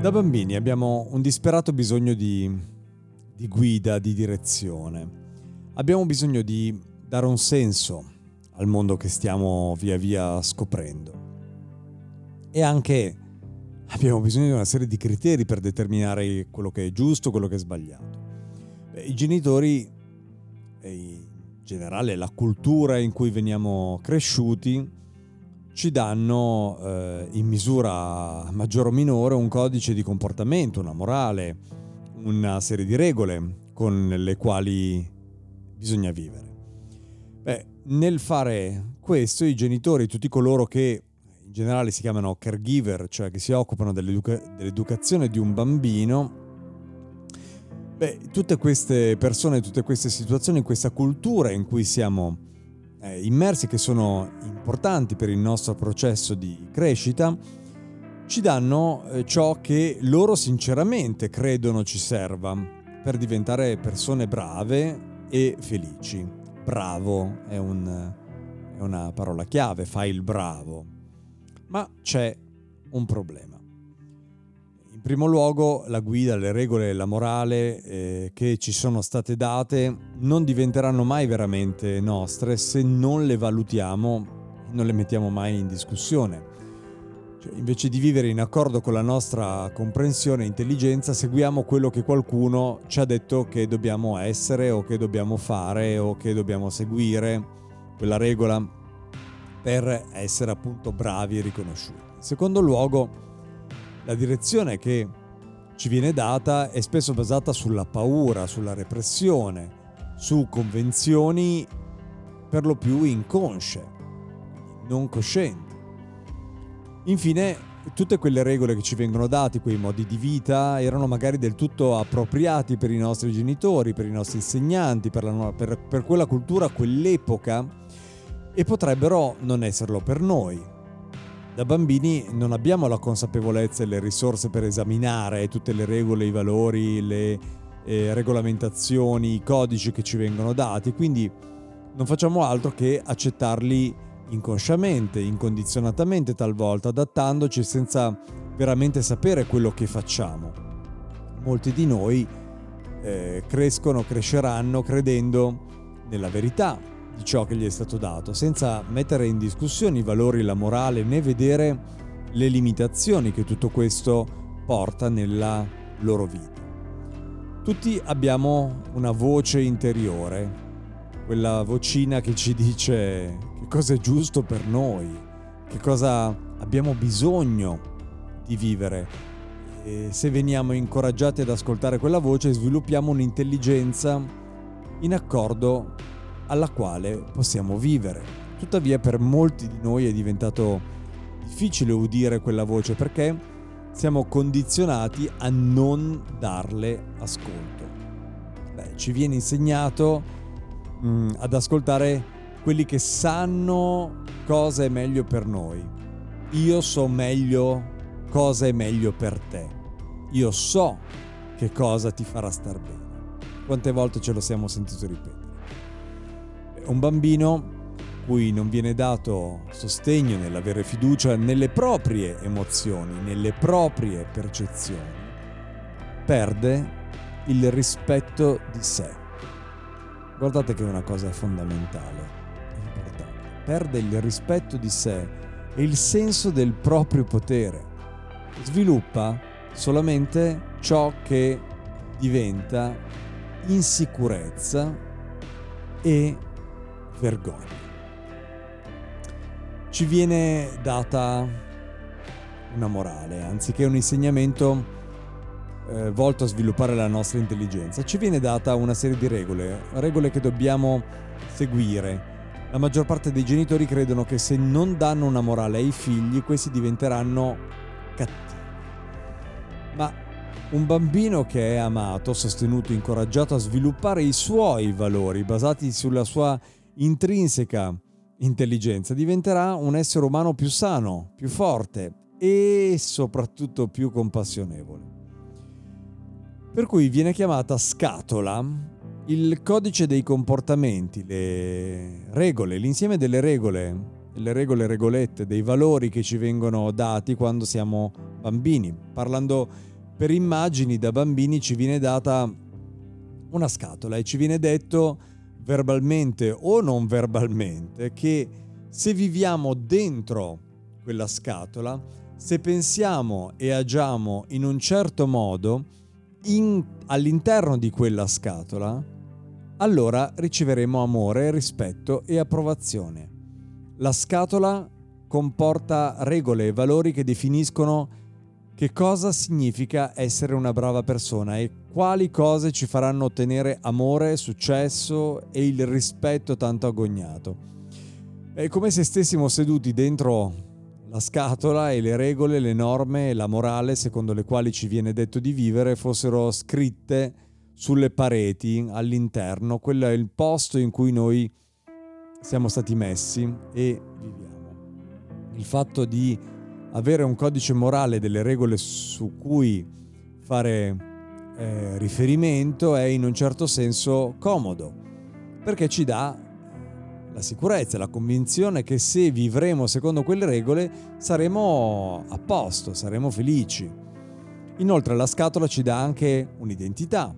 Da bambini abbiamo un disperato bisogno di, di, guida, di direzione. Abbiamo bisogno di dare un senso al mondo che stiamo via via scoprendo. E anche abbiamo bisogno di una serie di criteri per determinare quello che è giusto, quello che è sbagliato. I genitori e in generale la cultura in cui veniamo cresciuti ci danno eh, in misura maggiore o minore un codice di comportamento, una morale, una serie di regole con le quali bisogna vivere. Beh, nel fare questo i genitori, tutti coloro che in generale si chiamano caregiver, cioè che si occupano dell'educa- dell'educazione di un bambino, beh, tutte queste persone, tutte queste situazioni, questa cultura in cui siamo eh, immersi che sono importanti per il nostro processo di crescita, ci danno eh, ciò che loro sinceramente credono ci serva per diventare persone brave e felici. Bravo è, un, è una parola chiave, fai il bravo. Ma c'è un problema. In primo luogo la guida, le regole, la morale eh, che ci sono state date non diventeranno mai veramente nostre se non le valutiamo non le mettiamo mai in discussione. Cioè, invece di vivere in accordo con la nostra comprensione e intelligenza, seguiamo quello che qualcuno ci ha detto che dobbiamo essere o che dobbiamo fare o che dobbiamo seguire, quella regola per essere appunto bravi e riconosciuti. In secondo luogo, la direzione che ci viene data è spesso basata sulla paura, sulla repressione, su convenzioni per lo più inconsce, non coscienti. Infine, tutte quelle regole che ci vengono date, quei modi di vita, erano magari del tutto appropriati per i nostri genitori, per i nostri insegnanti, per, la, per, per quella cultura, quell'epoca, e potrebbero non esserlo per noi. Da bambini non abbiamo la consapevolezza e le risorse per esaminare tutte le regole, i valori, le eh, regolamentazioni, i codici che ci vengono dati, quindi non facciamo altro che accettarli inconsciamente, incondizionatamente talvolta, adattandoci senza veramente sapere quello che facciamo. Molti di noi eh, crescono, cresceranno credendo nella verità, di ciò che gli è stato dato, senza mettere in discussione i valori, la morale, né vedere le limitazioni che tutto questo porta nella loro vita. Tutti abbiamo una voce interiore, quella vocina che ci dice che cosa è giusto per noi, che cosa abbiamo bisogno di vivere. E se veniamo incoraggiati ad ascoltare quella voce, sviluppiamo un'intelligenza in accordo alla quale possiamo vivere. Tuttavia per molti di noi è diventato difficile udire quella voce perché siamo condizionati a non darle ascolto. Beh, ci viene insegnato mh, mm, ad ascoltare quelli che sanno cosa è meglio per noi. Io so meglio cosa è meglio per te. Io so che cosa ti farà star bene. Quante volte ce lo siamo sentito ripetere? Un bambino cui non viene dato sostegno nell'avere fiducia nelle proprie emozioni, nelle proprie percezioni, perde il rispetto di sé. Guardate che è una cosa fondamentale, importante. Perde il rispetto di sé e il senso del proprio potere. Sviluppa solamente ciò che diventa insicurezza e vergogna. Ci viene data una morale, anziché un insegnamento eh, volto a sviluppare la nostra intelligenza, ci viene data una serie di regole, regole che dobbiamo seguire. La maggior parte dei genitori credono che se non danno una morale ai figli, questi diventeranno cattivi. Ma un bambino che è amato, sostenuto, incoraggiato a sviluppare i suoi valori basati sulla sua intrinseca intelligenza, diventerà un essere umano più sano, più forte e soprattutto più compassionevole. Per cui viene chiamata scatola il codice dei comportamenti, le regole, l'insieme delle regole, le regole regolette, dei valori che ci vengono dati quando siamo bambini. Parlando per immagini, da bambini ci viene data una scatola e ci viene detto verbalmente o non verbalmente che se viviamo dentro quella scatola, se pensiamo e agiamo in un certo modo, in, all'interno di quella scatola, allora riceveremo amore, rispetto e approvazione. La scatola comporta regole e valori che definiscono che cosa significa essere una brava persona e quali cose ci faranno ottenere amore, successo e il rispetto tanto agognato. È come se stessimo seduti dentro la scatola e le regole, le norme e la morale secondo le quali ci viene detto di vivere fossero scritte sulle pareti all'interno, quello è il posto in cui noi siamo stati messi e viviamo. Il fatto di avere un codice morale, delle regole su cui fare eh, riferimento è in un certo senso comodo, perché ci dà la sicurezza, la convinzione che se vivremo secondo quelle regole saremo a posto, saremo felici. Inoltre la scatola ci dà anche un'identità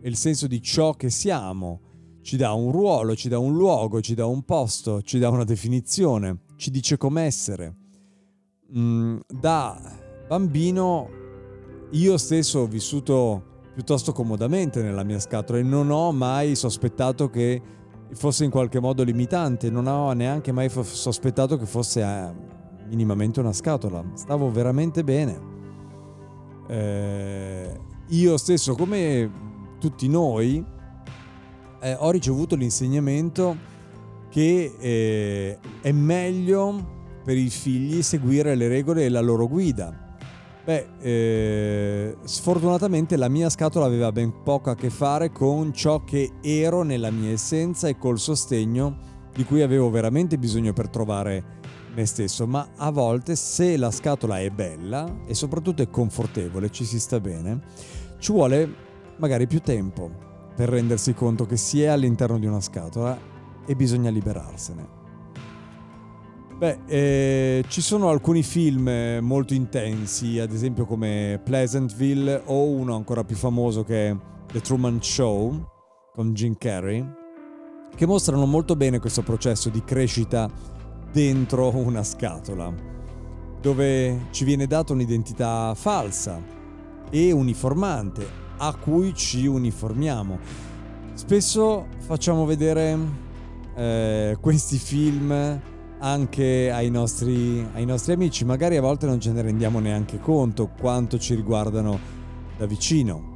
e il senso di ciò che siamo, ci dà un ruolo, ci dà un luogo, ci dà un posto, ci dà una definizione, ci dice come essere. Mm, da bambino io stesso ho vissuto piuttosto comodamente nella mia scatola e non ho mai sospettato che fosse in qualche modo limitante, non ho neanche mai sospettato che fosse eh, minimamente una scatola, stavo veramente bene. Eh, io stesso, come tutti noi, eh, ho ricevuto l'insegnamento che eh, è meglio per i figli seguire le regole e la loro guida Beh, eh, sfortunatamente la mia scatola aveva ben poco a che fare con ciò che ero nella mia essenza e col sostegno di cui avevo veramente bisogno per trovare me stesso, ma a volte se la scatola è bella e soprattutto è confortevole, ci si sta bene, ci vuole magari più tempo per rendersi conto che si è all'interno di una scatola e bisogna liberarsene. Beh, eh, ci sono alcuni film eh, molto intensi, ad esempio come Pleasantville o uno ancora più famoso che è The Truman Show con Jim Carrey, che mostrano molto bene questo processo di crescita dentro una scatola, dove ci viene data un'identità falsa e uniformante a cui ci uniformiamo. Spesso facciamo vedere eh, questi film anche ai nostri, ai nostri amici. Magari a volte non ce ne rendiamo neanche conto quanto ci riguardano da vicino.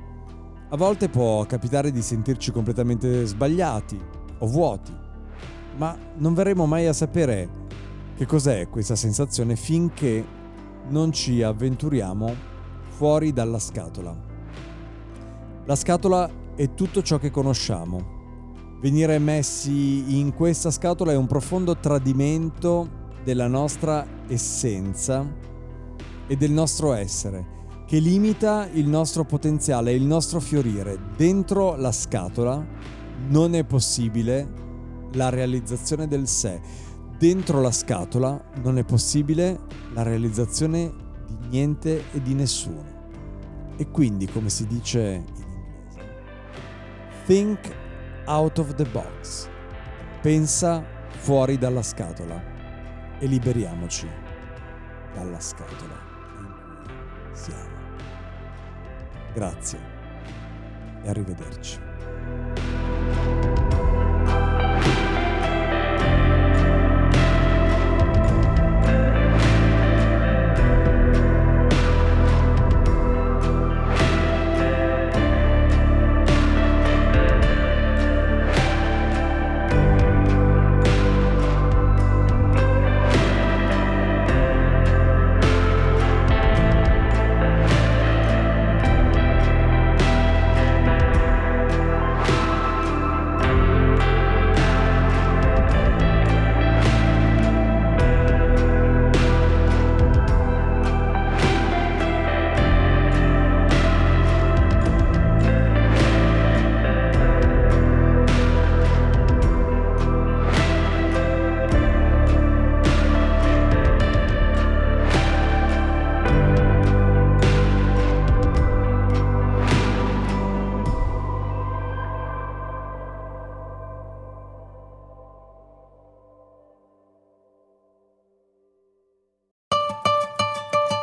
A volte può capitare di sentirci completamente sbagliati o vuoti, ma non verremo mai a sapere che cos'è questa sensazione finché non ci avventuriamo fuori dalla scatola. La scatola è tutto ciò che conosciamo venire messi in questa scatola è un profondo tradimento della nostra essenza e del nostro essere, che limita il nostro potenziale, il nostro fiorire. Dentro la scatola non è possibile la realizzazione del sé. dentro la scatola non è possibile la realizzazione di niente e di nessuno. E quindi, come si dice in inglese, think out of the box. Pensa fuori dalla scatola e liberiamoci dalla scatola in cui siamo. Grazie e arrivederci.